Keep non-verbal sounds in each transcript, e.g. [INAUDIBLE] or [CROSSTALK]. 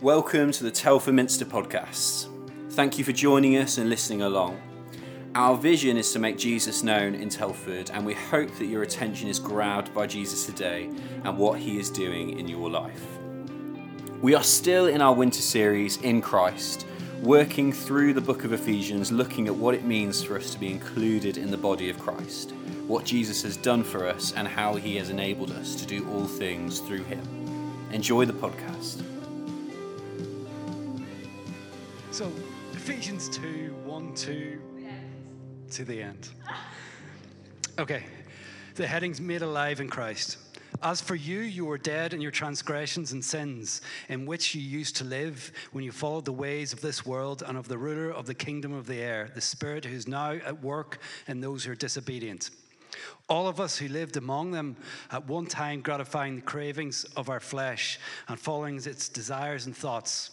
Welcome to the Telford Minster podcast. Thank you for joining us and listening along. Our vision is to make Jesus known in Telford, and we hope that your attention is grabbed by Jesus today and what he is doing in your life. We are still in our winter series, In Christ, working through the book of Ephesians, looking at what it means for us to be included in the body of Christ, what Jesus has done for us, and how he has enabled us to do all things through him. Enjoy the podcast. So, Ephesians 2 1 2 to the end. Okay, the heading's made alive in Christ. As for you, you were dead in your transgressions and sins, in which you used to live when you followed the ways of this world and of the ruler of the kingdom of the air, the Spirit who is now at work in those who are disobedient. All of us who lived among them at one time gratifying the cravings of our flesh and following its desires and thoughts.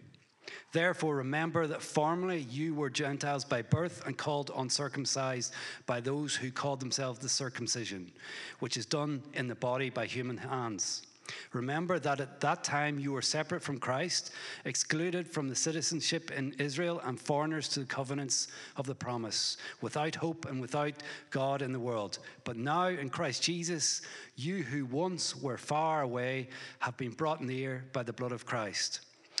Therefore, remember that formerly you were Gentiles by birth and called uncircumcised by those who called themselves the circumcision, which is done in the body by human hands. Remember that at that time you were separate from Christ, excluded from the citizenship in Israel, and foreigners to the covenants of the promise, without hope and without God in the world. But now in Christ Jesus, you who once were far away have been brought near by the blood of Christ.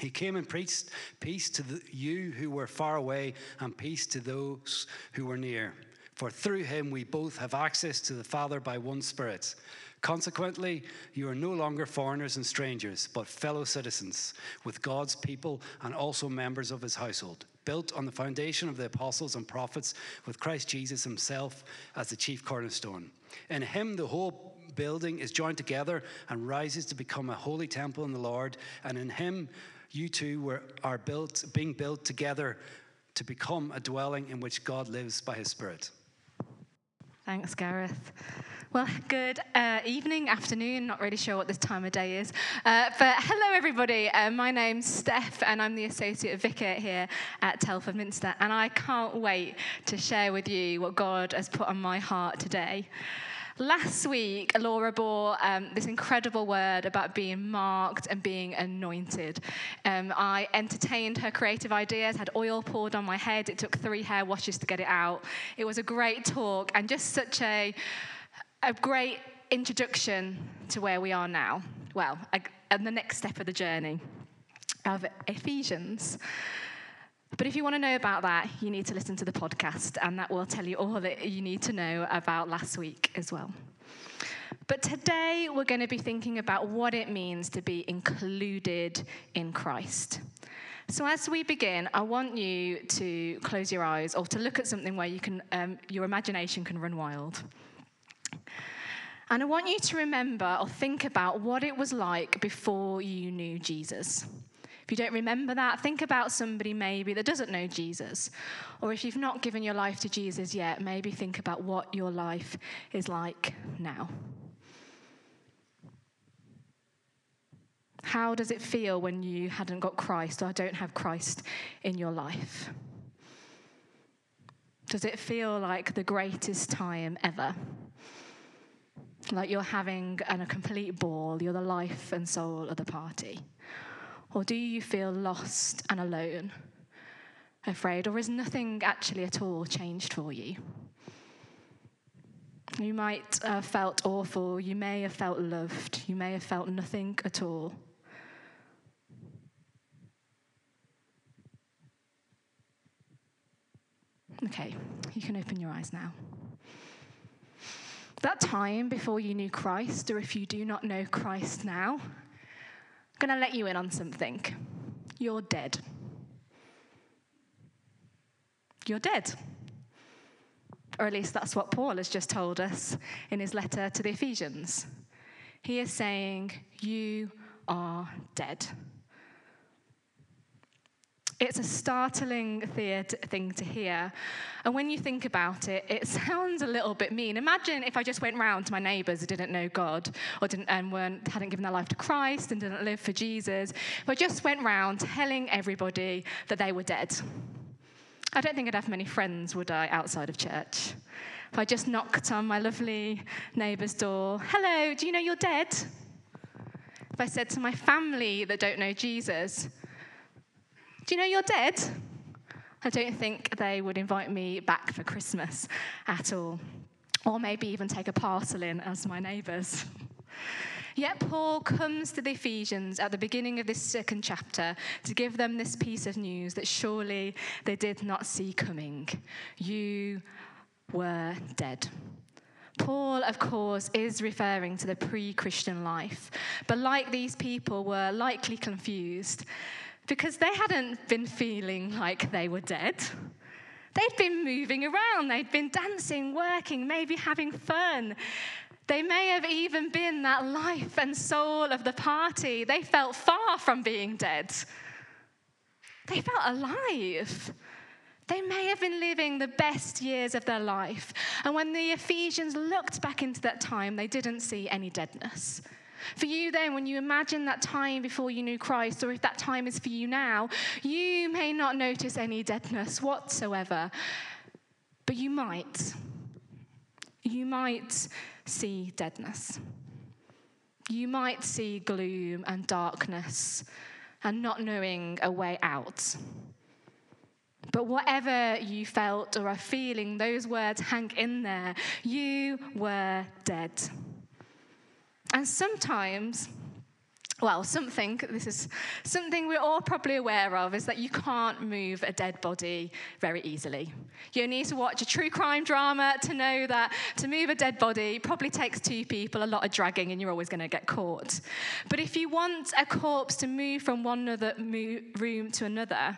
He came and preached peace to the, you who were far away and peace to those who were near. For through him we both have access to the Father by one Spirit. Consequently, you are no longer foreigners and strangers, but fellow citizens with God's people and also members of his household, built on the foundation of the apostles and prophets, with Christ Jesus himself as the chief cornerstone. In him, the whole building is joined together and rises to become a holy temple in the Lord, and in him, you two were, are built, being built together to become a dwelling in which God lives by his Spirit. Thanks, Gareth. Well, good uh, evening, afternoon, not really sure what this time of day is. Uh, but hello, everybody. Uh, my name's Steph, and I'm the Associate Vicar here at Telford Minster. And I can't wait to share with you what God has put on my heart today. Last week, Laura bore um, this incredible word about being marked and being anointed. Um, I entertained her creative ideas, had oil poured on my head. It took three hair washes to get it out. It was a great talk and just such a, a great introduction to where we are now. Well, and the next step of the journey of Ephesians. But if you want to know about that, you need to listen to the podcast, and that will tell you all that you need to know about last week as well. But today, we're going to be thinking about what it means to be included in Christ. So, as we begin, I want you to close your eyes or to look at something where you can, um, your imagination can run wild. And I want you to remember or think about what it was like before you knew Jesus. If you don't remember that, think about somebody maybe that doesn't know Jesus. Or if you've not given your life to Jesus yet, maybe think about what your life is like now. How does it feel when you hadn't got Christ or don't have Christ in your life? Does it feel like the greatest time ever? Like you're having an, a complete ball, you're the life and soul of the party? Or do you feel lost and alone, afraid, or is nothing actually at all changed for you? You might have felt awful, you may have felt loved, you may have felt nothing at all. Okay, you can open your eyes now. That time before you knew Christ, or if you do not know Christ now, I'm going to let you in on something. You're dead. You're dead. Or at least that's what Paul has just told us in his letter to the Ephesians. He is saying, You are dead. It's a startling thing to hear. And when you think about it, it [LAUGHS] sounds a little bit mean. Imagine if I just went round to my neighbours who didn't know God or didn't, and weren't, hadn't given their life to Christ and didn't live for Jesus. If I just went round telling everybody that they were dead. I don't think I'd have many friends, would I, outside of church? If I just knocked on my lovely neighbour's door, hello, do you know you're dead? If I said to my family that don't know Jesus, do you know you're dead? I don't think they would invite me back for Christmas at all, or maybe even take a parcel in as my neighbours. Yet Paul comes to the Ephesians at the beginning of this second chapter to give them this piece of news that surely they did not see coming. You were dead. Paul, of course, is referring to the pre Christian life, but like these people, were likely confused because they hadn't been feeling like they were dead. They'd been moving around, they'd been dancing, working, maybe having fun. They may have even been that life and soul of the party. They felt far from being dead. They felt alive. They may have been living the best years of their life. And when the Ephesians looked back into that time, they didn't see any deadness. For you, then, when you imagine that time before you knew Christ, or if that time is for you now, you may not notice any deadness whatsoever, but you might. You might see deadness. You might see gloom and darkness and not knowing a way out. But whatever you felt or are feeling, those words hang in there. You were dead. And sometimes, well, something, this is something we're all probably aware of, is that you can't move a dead body very easily. You need to watch a true crime drama to know that to move a dead body probably takes two people, a lot of dragging, and you're always going to get caught. But if you want a corpse to move from one other room to another,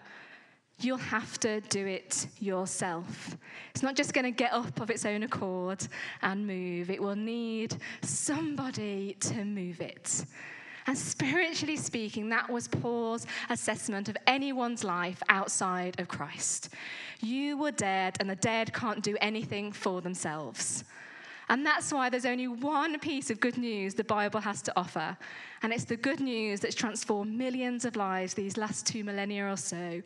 You'll have to do it yourself. It's not just going to get up of its own accord and move, it will need somebody to move it. And spiritually speaking, that was Paul's assessment of anyone's life outside of Christ. You were dead, and the dead can't do anything for themselves. And that's why there's only one piece of good news the Bible has to offer. And it's the good news that's transformed millions of lives these last two millennia or so.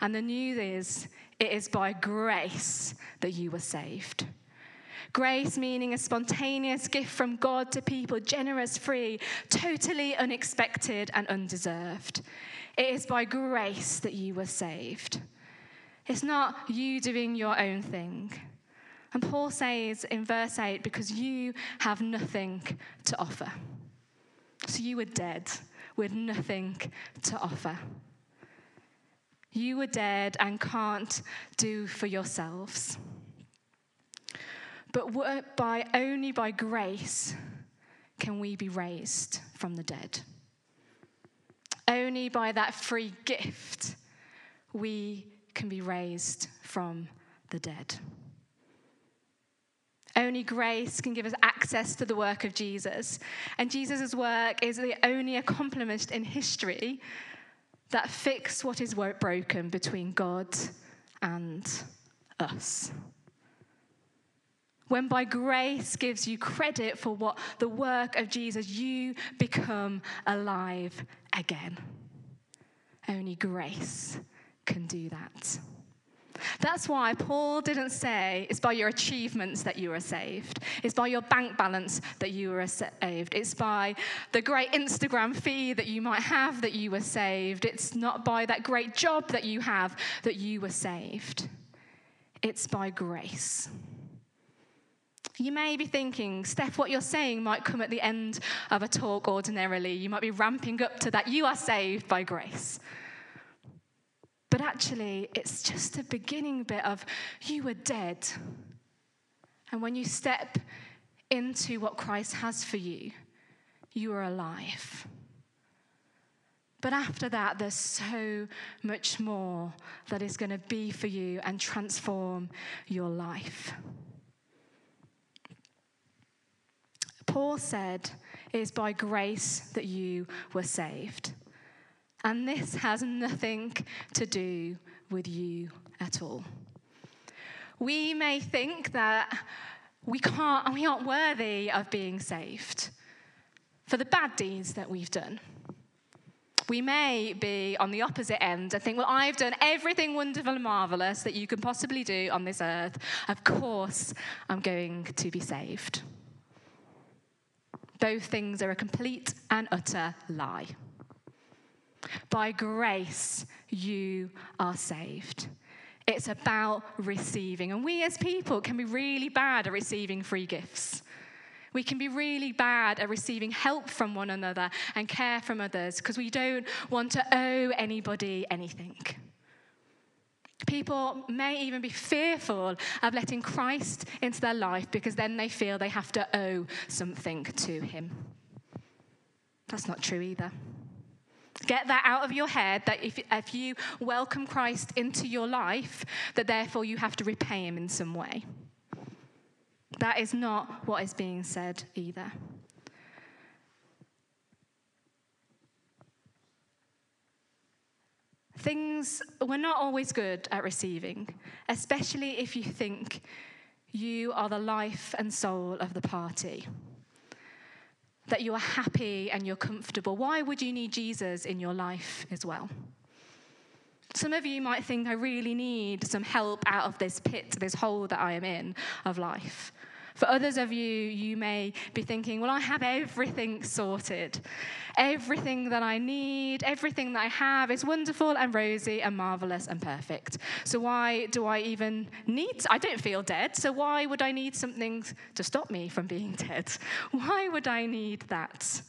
And the news is it is by grace that you were saved. Grace meaning a spontaneous gift from God to people, generous, free, totally unexpected and undeserved. It is by grace that you were saved. It's not you doing your own thing. And Paul says in verse 8, because you have nothing to offer. So you were dead with nothing to offer. You were dead and can't do for yourselves. But by, only by grace can we be raised from the dead. Only by that free gift we can be raised from the dead. Only grace can give us access to the work of Jesus. And Jesus' work is the only accomplishment in history that fixed what is broken between God and us. When by grace gives you credit for what the work of Jesus, you become alive again. Only grace can do that. That's why Paul didn't say it's by your achievements that you are saved. It's by your bank balance that you are saved. It's by the great Instagram feed that you might have that you were saved. It's not by that great job that you have that you were saved. It's by grace. You may be thinking, Steph, what you're saying might come at the end of a talk ordinarily. You might be ramping up to that. You are saved by grace. But actually, it's just a beginning bit of you were dead. And when you step into what Christ has for you, you are alive. But after that, there's so much more that is going to be for you and transform your life. Paul said, It is by grace that you were saved. And this [LAUGHS] has nothing to do with you at all. We may think that we, can't, we aren't worthy of being saved for the bad deeds that we've done. We may be on the opposite end and think, well, I've done everything wonderful and marvelous that you can possibly do on this earth. Of course, I'm going to be saved. Both things are a complete and utter lie. By grace, you are saved. It's about receiving. And we as people can be really bad at receiving free gifts. We can be really bad at receiving help from one another and care from others because we don't want to owe anybody anything. People may even be fearful of letting Christ into their life because then they feel they have to owe something to him. That's not true either. Get that out of your head that if, if you welcome Christ into your life, that therefore you have to repay him in some way. That is not what is being said either. Things we're not always good at receiving, especially if you think you are the life and soul of the party that you are happy and you're comfortable, why would you need Jesus in your life as well? Some of you might think, I really need some help out of this pit, this hole that I am in of life. For others of you, you may be thinking, well, I have everything sorted. Everything that I need, everything that I have is wonderful and rosy and marvelous and perfect. So why do I even need? I don't feel dead, so why would I need something to stop me from being dead? [LAUGHS] Why would I need that?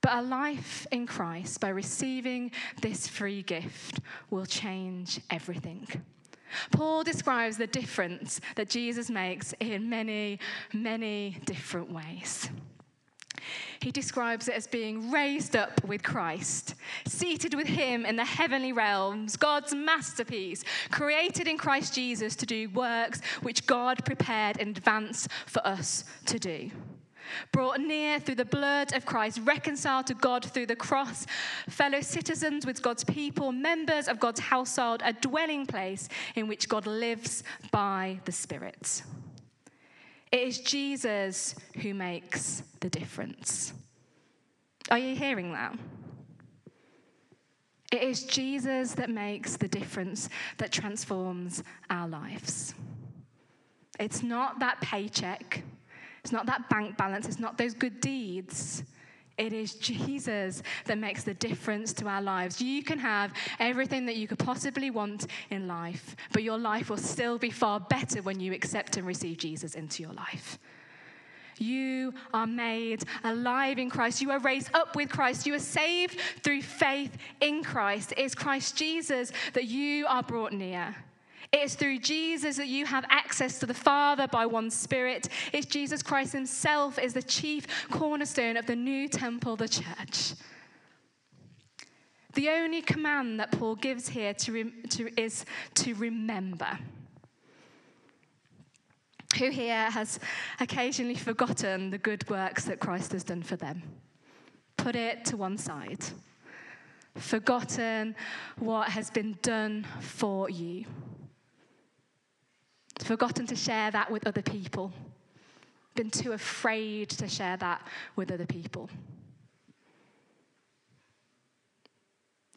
But a life in Christ, by receiving this free gift, will change everything. Paul describes the difference that Jesus makes in many, many different ways. He describes it as being raised up with Christ, seated with Him in the heavenly realms, God's masterpiece, created in Christ Jesus to do works which God prepared in advance for us to do brought near through the blood of Christ, reconciled to God through the cross, fellow citizens with God's people, members of God's household, a dwelling place in which God lives by the Spirit. It is Jesus who makes the difference. Are you hearing that? It is Jesus that makes the difference that transforms our lives. It's not that paycheck. It's not that bank balance, it's not those good deeds. It is Jesus that makes the difference to our lives. You can have everything that you could possibly want in life, but your life will still be far better when you accept and receive Jesus into your life. You are made alive in Christ. You are raised up with Christ. You are saved through faith in Christ. It is Christ Jesus that you are brought near. It is through Jesus that you have access to the Father by one Spirit. It's Jesus Christ Himself is the chief cornerstone of the new temple, the church. The only command that Paul gives here to, re- to, is to remember. Who here has occasionally forgotten the good works that Christ has done for them? Put it to one side. Forgotten what has been done for you forgotten to share that with other people, been too afraid to share that with other people.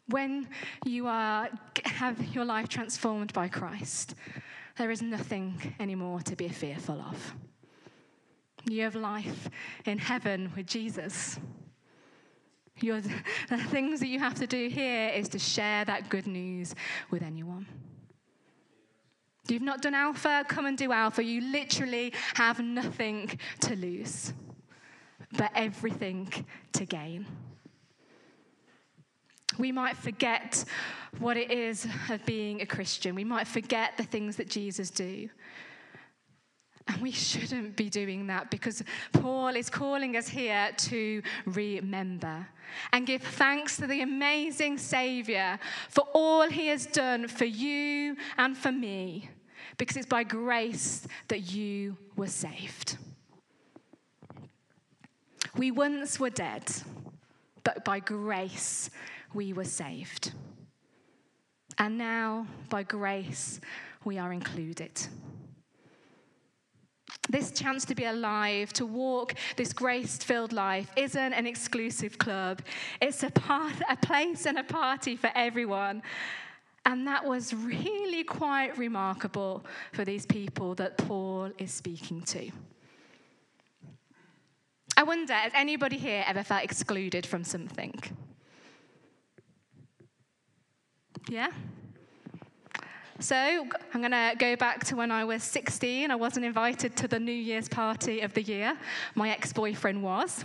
When you are, have your life transformed by Christ, there is nothing anymore to be fearful of. You have life in heaven with Jesus. You're, the things that you have to do here is to share that good news with anyone. You've not done Alpha, come and do Alpha. You literally have nothing to lose, but everything to gain. We might forget what it is of being a Christian. We might forget the things that Jesus do. And we shouldn't be doing that because Paul is calling us here to remember and give thanks to the amazing Savior for all he has done for you and for me, because it's by grace that you were saved. We once were dead, but by grace we were saved. And now, by grace, we are included this chance to be alive, to walk this grace filled life, isn't an exclusive club. It's a, path, a place and a party for everyone. And that was really quite remarkable for these people that Paul is speaking to. I wonder, has anybody here ever felt excluded from something? Yeah? So I'm going to go back to when I was 16. I wasn't invited to the New Year's party of the year. My ex boyfriend was.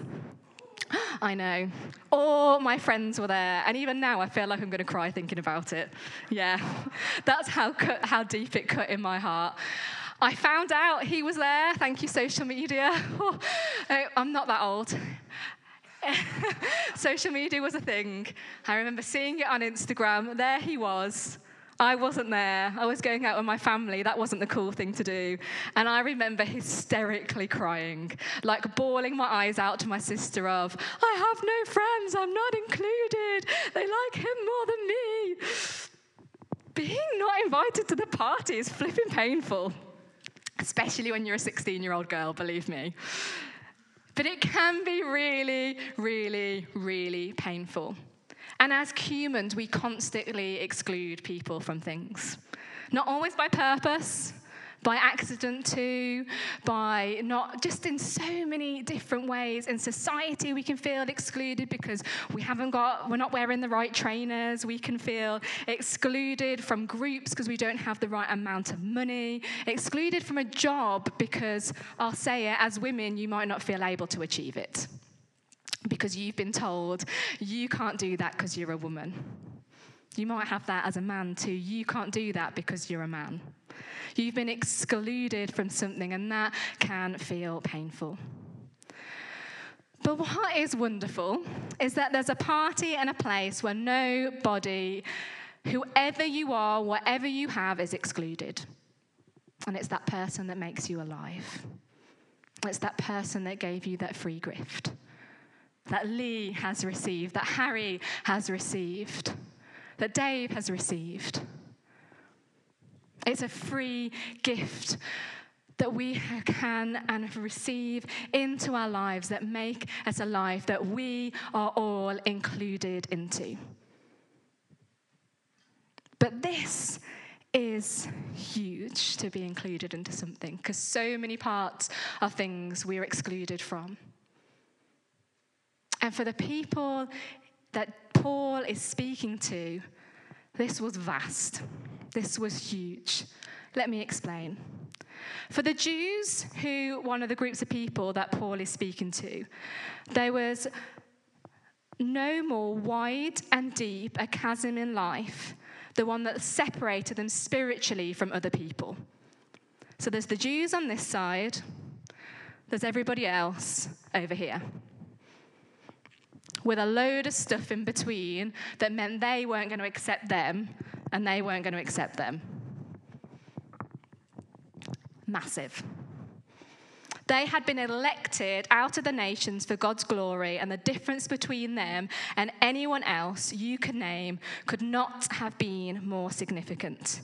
[GASPS] I know. All my friends were there. And even now, I feel like I'm going to cry thinking about it. Yeah, [LAUGHS] that's how, how deep it cut in my heart. I found out he was there. Thank you, social media. [LAUGHS] Oh, I'm not that old. [LAUGHS] social media was a thing. I remember seeing it on Instagram. There he was. I wasn't there. I was going out with my family. That wasn't the cool thing to do. And I remember hysterically crying, like bawling my eyes out to my sister of, I have no friends. I'm not included. They like him more than me. Being not invited to the party is flipping painful, especially when you're a 16 year old girl, believe me. But it can be really, really, really painful. And as humans, we constantly exclude people from things. Not always by purpose, by accident too, by not just in so many different ways. In society, we can feel excluded because we haven't got, we're not wearing the right trainers. We can feel excluded from groups because we don't have the right amount of money, excluded from a job because I'll say it, as women, you might not feel able to achieve it because you've been told you can't do that because you're a woman. You might have that as a man too. You can't do that because you're a man. You've been excluded from something, and that can feel painful. But what is wonderful is that there's a party and a place where nobody, whoever you are, whatever you have, is excluded. And it's that person that makes you alive. It's that person that gave you that free gift that Lee has received, that Harry has received, that Dave has received. It's a free gift that we can and receive into our lives that make us a life that we are all included into. But this is huge to be included into something because so many parts are things we're excluded from. And for the people that Paul is speaking to, this was vast. This was huge. Let me explain. For the Jews, who one of the groups of people that Paul is speaking to, there was no more wide and deep a chasm in life, the one that separated them spiritually from other people. So there's the Jews on this side, there's everybody else over here with a load of stuff in between that meant they weren't going to accept them and they weren't going to accept them. Massive. They had been elected out of the nations for God's glory, and the difference between them and anyone else you could name could not have been more significant.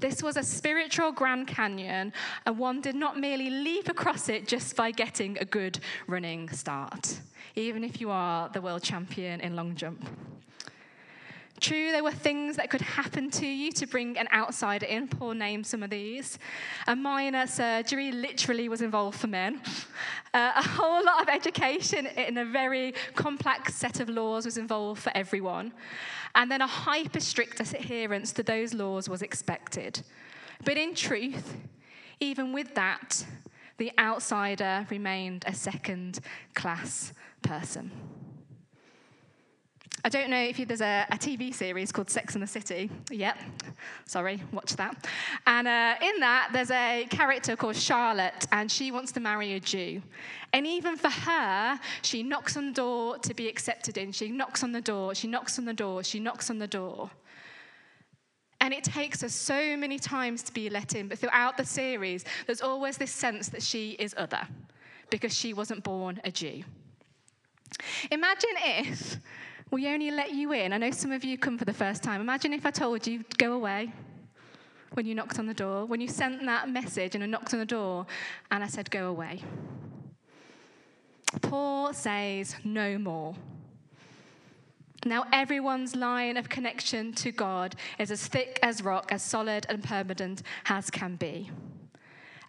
This was a spiritual Grand Canyon, and one did not merely leap across it just by getting a good running start even if you are the world champion in long jump. True, there were things that could happen to you to bring an outsider in. Paul named some of these. A minor surgery literally was involved for men. Uh, a whole lot of education in a very complex set of laws was involved for everyone. And then a hyper strict adherence to those laws was expected. But in truth, even with that, the outsider remained a second class person. I don't know if you, there's a, a, TV series called Sex and the City. Yep, sorry, watch that. And uh, in that, there's a character called Charlotte, and she wants to marry a Jew. And even for her, she knocks on the door to be accepted in. She knocks on the door, she knocks on the door, she knocks on the door. And it takes her so many times to be let in, but throughout the series, there's always this sense that she is other because she wasn't born a Jew. Imagine if we only let you in. I know some of you come for the first time. Imagine if I told you, go away when you knocked on the door, when you sent that message and I knocked on the door and I said, go away. Paul says, no more. Now, everyone's line of connection to God is as thick as rock, as solid and permanent as can be.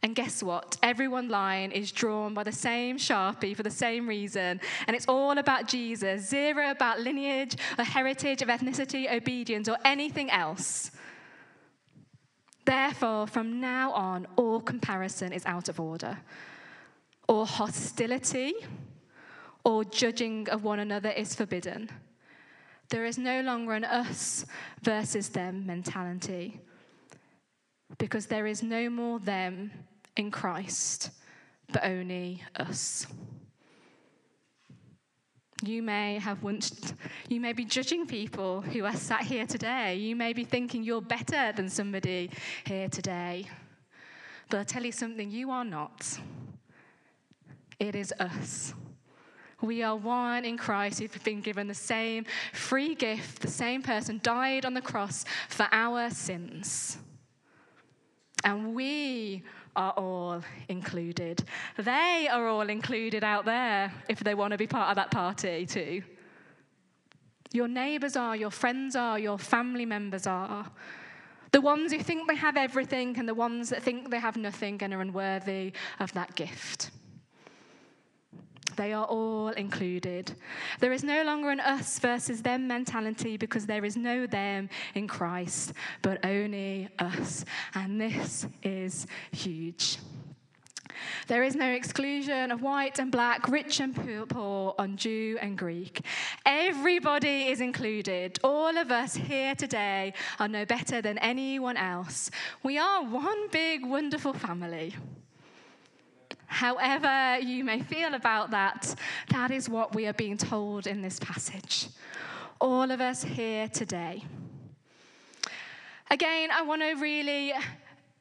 And guess what? Everyone line is drawn by the same Sharpie for the same reason. And it's all about Jesus. Zero about lineage or heritage of ethnicity, obedience, or anything else. Therefore, from now on, all comparison is out of order. Or hostility or judging of one another is forbidden. There is no longer an us versus them mentality because there is no more them in Christ, but only us. You may have once, you may be judging people who are sat here today. You may be thinking you're better than somebody here today. But I'll tell you something, you are not. It is us. We are one in Christ We've been given the same free gift. The same person died on the cross for our sins. And we are all included. They are all included out there if they want to be part of that party too. Your neighbours are, your friends are, your family members are. The ones who think they have everything and the ones that think they have nothing and are unworthy of that gift. They are all included. There is no longer an us versus them mentality because there is no them in Christ, but only us. And this is huge. There is no exclusion of white and black, rich and poor, on Jew and Greek. Everybody is included. All of us here today are no better than anyone else. We are one big, wonderful family. However, you may feel about that, that is what we are being told in this passage. All of us here today. Again, I want to really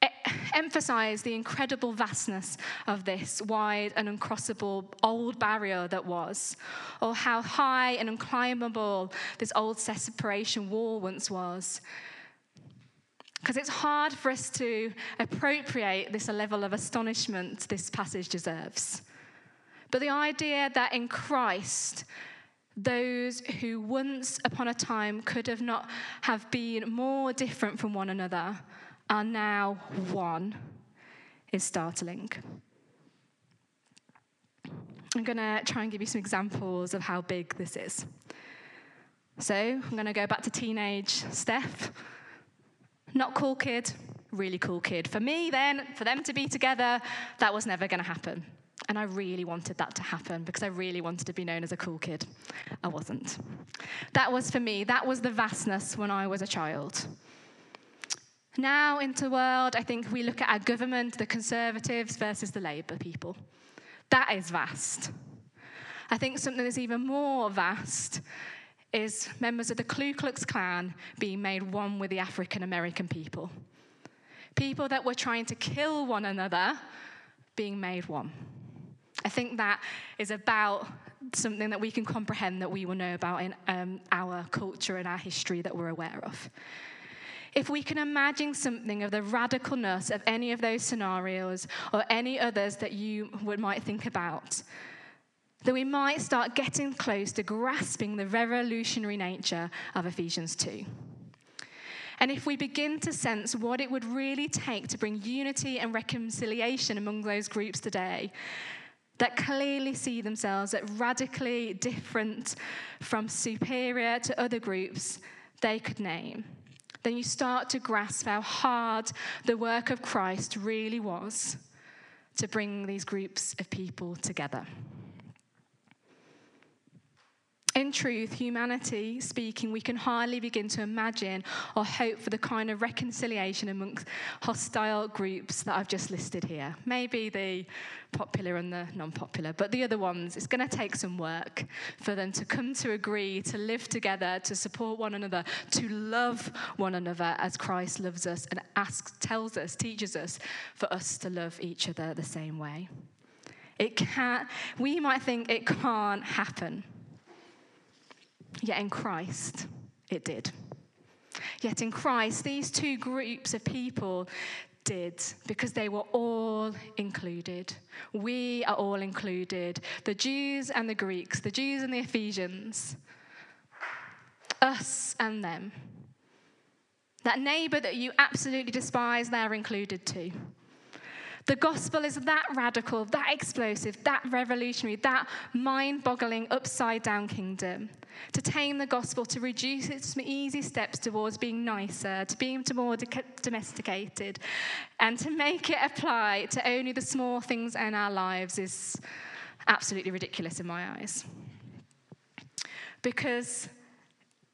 eh, emphasize the incredible vastness of this wide and uncrossable old barrier that was, or how high and unclimbable this old separation wall once was. Because it's hard for us to appropriate this level of astonishment this passage deserves. But the idea that in Christ, those who once upon a time could have not have been more different from one another are now one is startling. I'm going to try and give you some examples of how big this is. So I'm going to go back to teenage Steph. Not cool kid, really cool kid. For me, then, for them to be together, that was never going to happen. And I really wanted that to happen because I really wanted to be known as a cool kid. I wasn't. That was for me, that was the vastness when I was a child. Now, into the world, I think we look at our government, the Conservatives versus the Labour people. That is vast. I think something that's even more vast is members of the Ku Klux Klan being made one with the African American people. People that were trying to kill one another being made one. I think that is about something that we can comprehend that we will know about in um, our culture and our history that we're aware of. If we can imagine something of the radicalness of any of those scenarios or any others that you would, might think about, that we might start getting close to grasping the revolutionary nature of Ephesians 2. And if we begin to sense what it would really take to bring unity and reconciliation among those groups today, that clearly see themselves as radically different from superior to other groups they could name, then you start to grasp how hard the work of Christ really was to bring these groups of people together. In truth, humanity speaking, we can hardly begin to imagine or hope for the kind of reconciliation amongst hostile groups that I've just listed here. Maybe the popular and the non popular, but the other ones, it's going to take some work for them to come to agree, to live together, to support one another, to love one another as Christ loves us and asks, tells us, teaches us for us to love each other the same way. It can't, we might think it can't happen. Yet in Christ, it did. Yet in Christ, these two groups of people did because they were all included. We are all included the Jews and the Greeks, the Jews and the Ephesians, us and them. That neighbor that you absolutely despise, they're included too. The gospel is that radical, that explosive, that revolutionary, that mind boggling, upside down kingdom. To tame the gospel, to reduce it to easy steps towards being nicer, to being more domesticated, and to make it apply to only the small things in our lives is absolutely ridiculous in my eyes. Because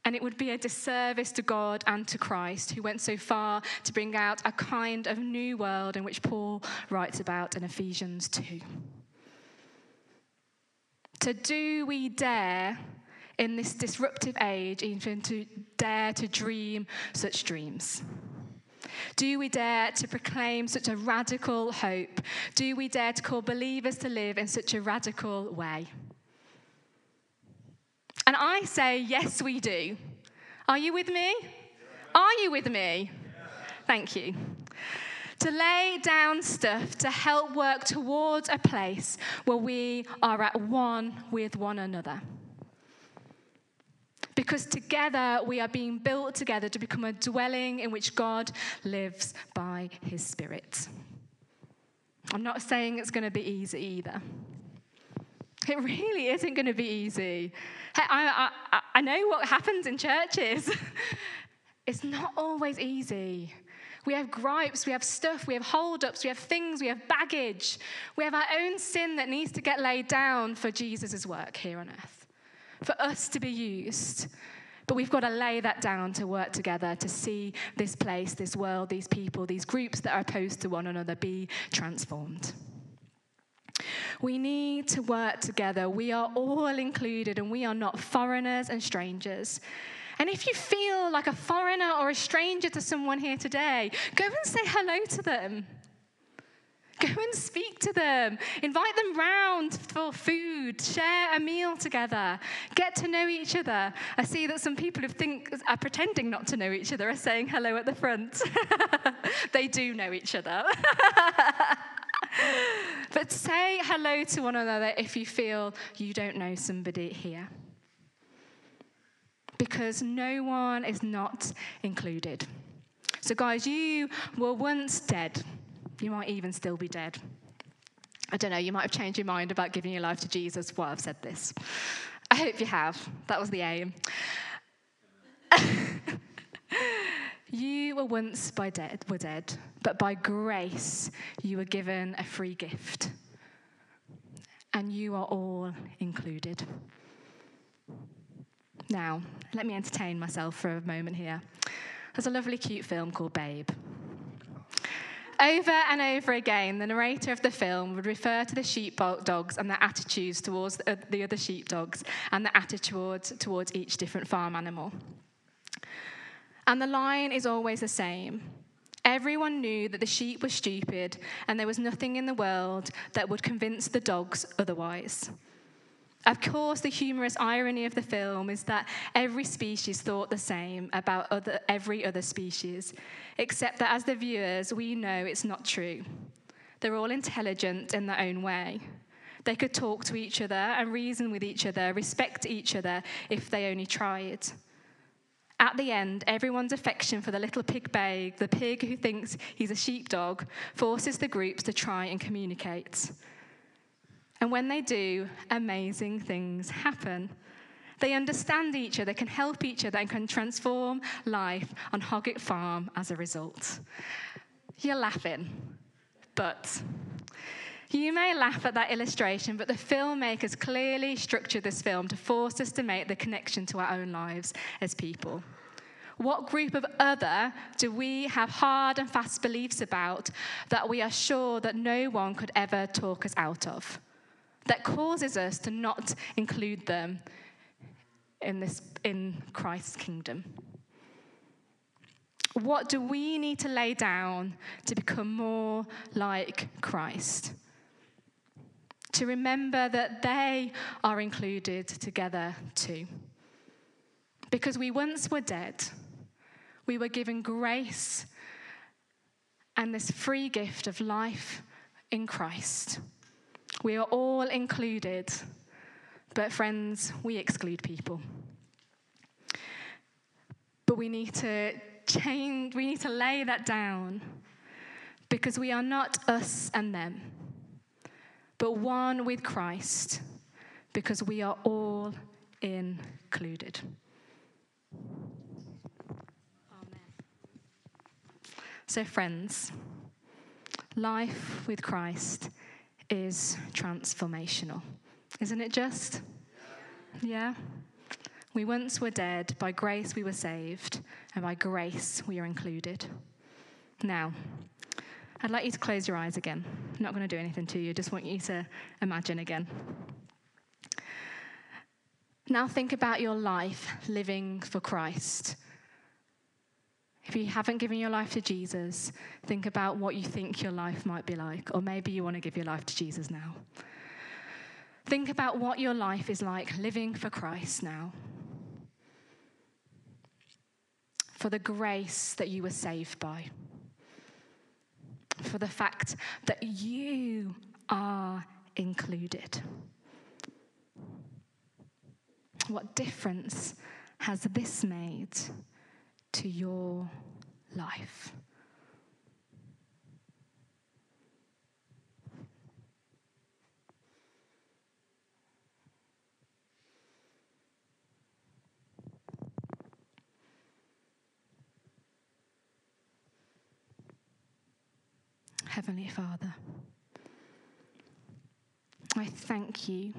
and it would be a disservice to God and to Christ, who went so far to bring out a kind of new world in which Paul writes about in Ephesians 2. To do we dare in this disruptive age even to dare to dream such dreams? Do we dare to proclaim such a radical hope? Do we dare to call believers to live in such a radical way? And I say, yes, we do. Are you with me? Are you with me? Thank you. To lay down stuff to help work towards a place where we are at one with one another. Because together we are being built together to become a dwelling in which God lives by his Spirit. I'm not saying it's going to be easy either. It really isn't going to be easy. I, I, I know what happens in churches. [LAUGHS] it's not always easy. We have gripes, we have stuff, we have holdups, we have things, we have baggage. We have our own sin that needs to get laid down for Jesus' work here on earth, for us to be used. But we've got to lay that down to work together to see this place, this world, these people, these groups that are opposed to one another be transformed. We need to work together. We are all included and we are not foreigners and strangers. And if you feel like a foreigner or a stranger to someone here today, go and say hello to them. Go and speak to them. Invite them round for food. Share a meal together. Get to know each other. I see that some people who think are pretending not to know each other are saying hello at the front. [LAUGHS] they do know each other. [LAUGHS] but say hello to one another if you feel you don't know somebody here. Because no one is not included. So, guys, you were once dead. You might even still be dead. I don't know, you might have changed your mind about giving your life to Jesus while I've said this. I hope you have. That was the aim. [LAUGHS] You were once by dead, were dead, but by grace you were given a free gift. And you are all included. Now, let me entertain myself for a moment here. There's a lovely, cute film called Babe. Over and over again, the narrator of the film would refer to the sheepdogs and their attitudes towards the other sheepdogs and their attitude towards each different farm animal. And the line is always the same. Everyone knew that the sheep were stupid, and there was nothing in the world that would convince the dogs otherwise. Of course, the humorous irony of the film is that every species thought the same about other, every other species, except that as the viewers, we know it's not true. They're all intelligent in their own way. They could talk to each other and reason with each other, respect each other if they only tried. At the end, everyone's affection for the little pig babe, the pig who thinks he's a sheepdog, forces the groups to try and communicate. And when they do, amazing things happen. They understand each other, can help each other, and can transform life on Hoggett Farm as a result. You're laughing, but you may laugh at that illustration, but the filmmakers clearly structured this film to force us to make the connection to our own lives as people. What group of other do we have hard and fast beliefs about that we are sure that no one could ever talk us out of? That causes us to not include them in, this, in Christ's kingdom. What do we need to lay down to become more like Christ? To remember that they are included together too. Because we once were dead, we were given grace and this free gift of life in Christ. We are all included but, friends, we exclude people. But we need to change, we need to lay that down because we are not us and them, but one with Christ because we are all included. Amen. So, friends, life with Christ is transformational. Isn't it just? Yeah? We once were dead, by grace we were saved, and by grace we are included. Now, I'd like you to close your eyes again. I'm not going to do anything to you, just want you to imagine again. Now, think about your life living for Christ. If you haven't given your life to Jesus, think about what you think your life might be like, or maybe you want to give your life to Jesus now. Think about what your life is like living for Christ now. For the grace that you were saved by. For the fact that you are included. What difference has this made to your life? Heavenly Father, I thank you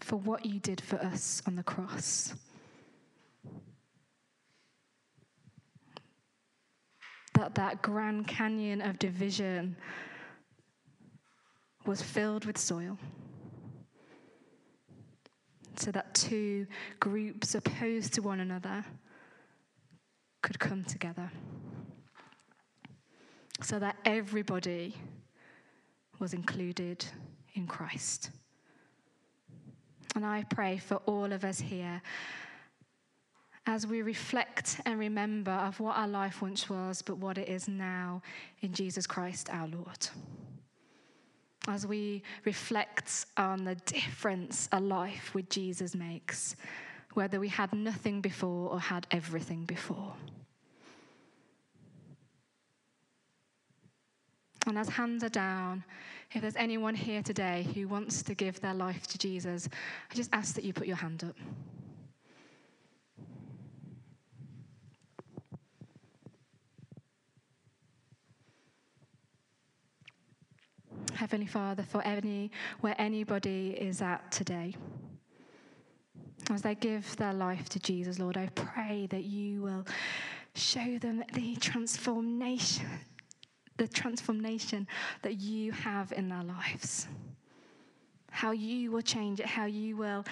for what you did for us on the cross. That that Grand Canyon of division was filled with soil. So that two groups opposed to one another could come together so that everybody was included in Christ. And I pray for all of us here as we reflect and remember of what our life once was, but what it is now in Jesus Christ our Lord. As we reflect on the difference a life with Jesus makes, whether we had nothing before or had everything before. And as hands are down, if there's anyone here today who wants to give their life to Jesus, I just ask that you put your hand up. Heavenly Father, for any where anybody is at today, as they give their life to Jesus, Lord, I pray that you will show them the transformation the transformation that you have in their lives. How you will change it, how you will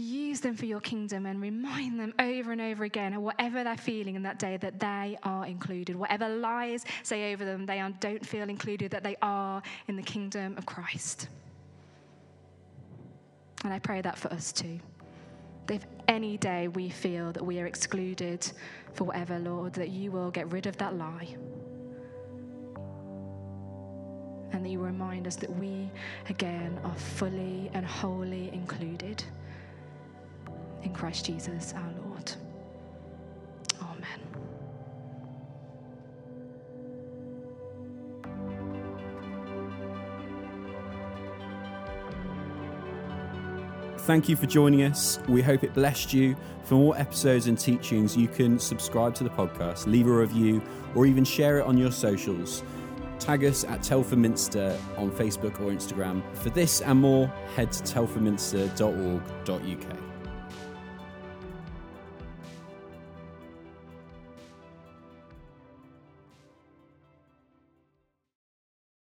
use them for your kingdom and remind them over and over again, whatever they're feeling in that day, that they are included. Whatever lies say over them, they don't feel included, that they are in the kingdom of Christ. And I pray that for us too. If any day we feel that we are excluded for whatever, Lord, that you will get rid of that lie and that you remind us that we, again, are fully and wholly included in Christ Jesus our Lord. Amen. Thank you for joining us. We hope it blessed you. For more episodes and teachings, you can subscribe to the podcast, leave a review, or even share it on your socials. Tag us at Telford Minster on Facebook or Instagram. For this and more, head to telfordminster.org.uk.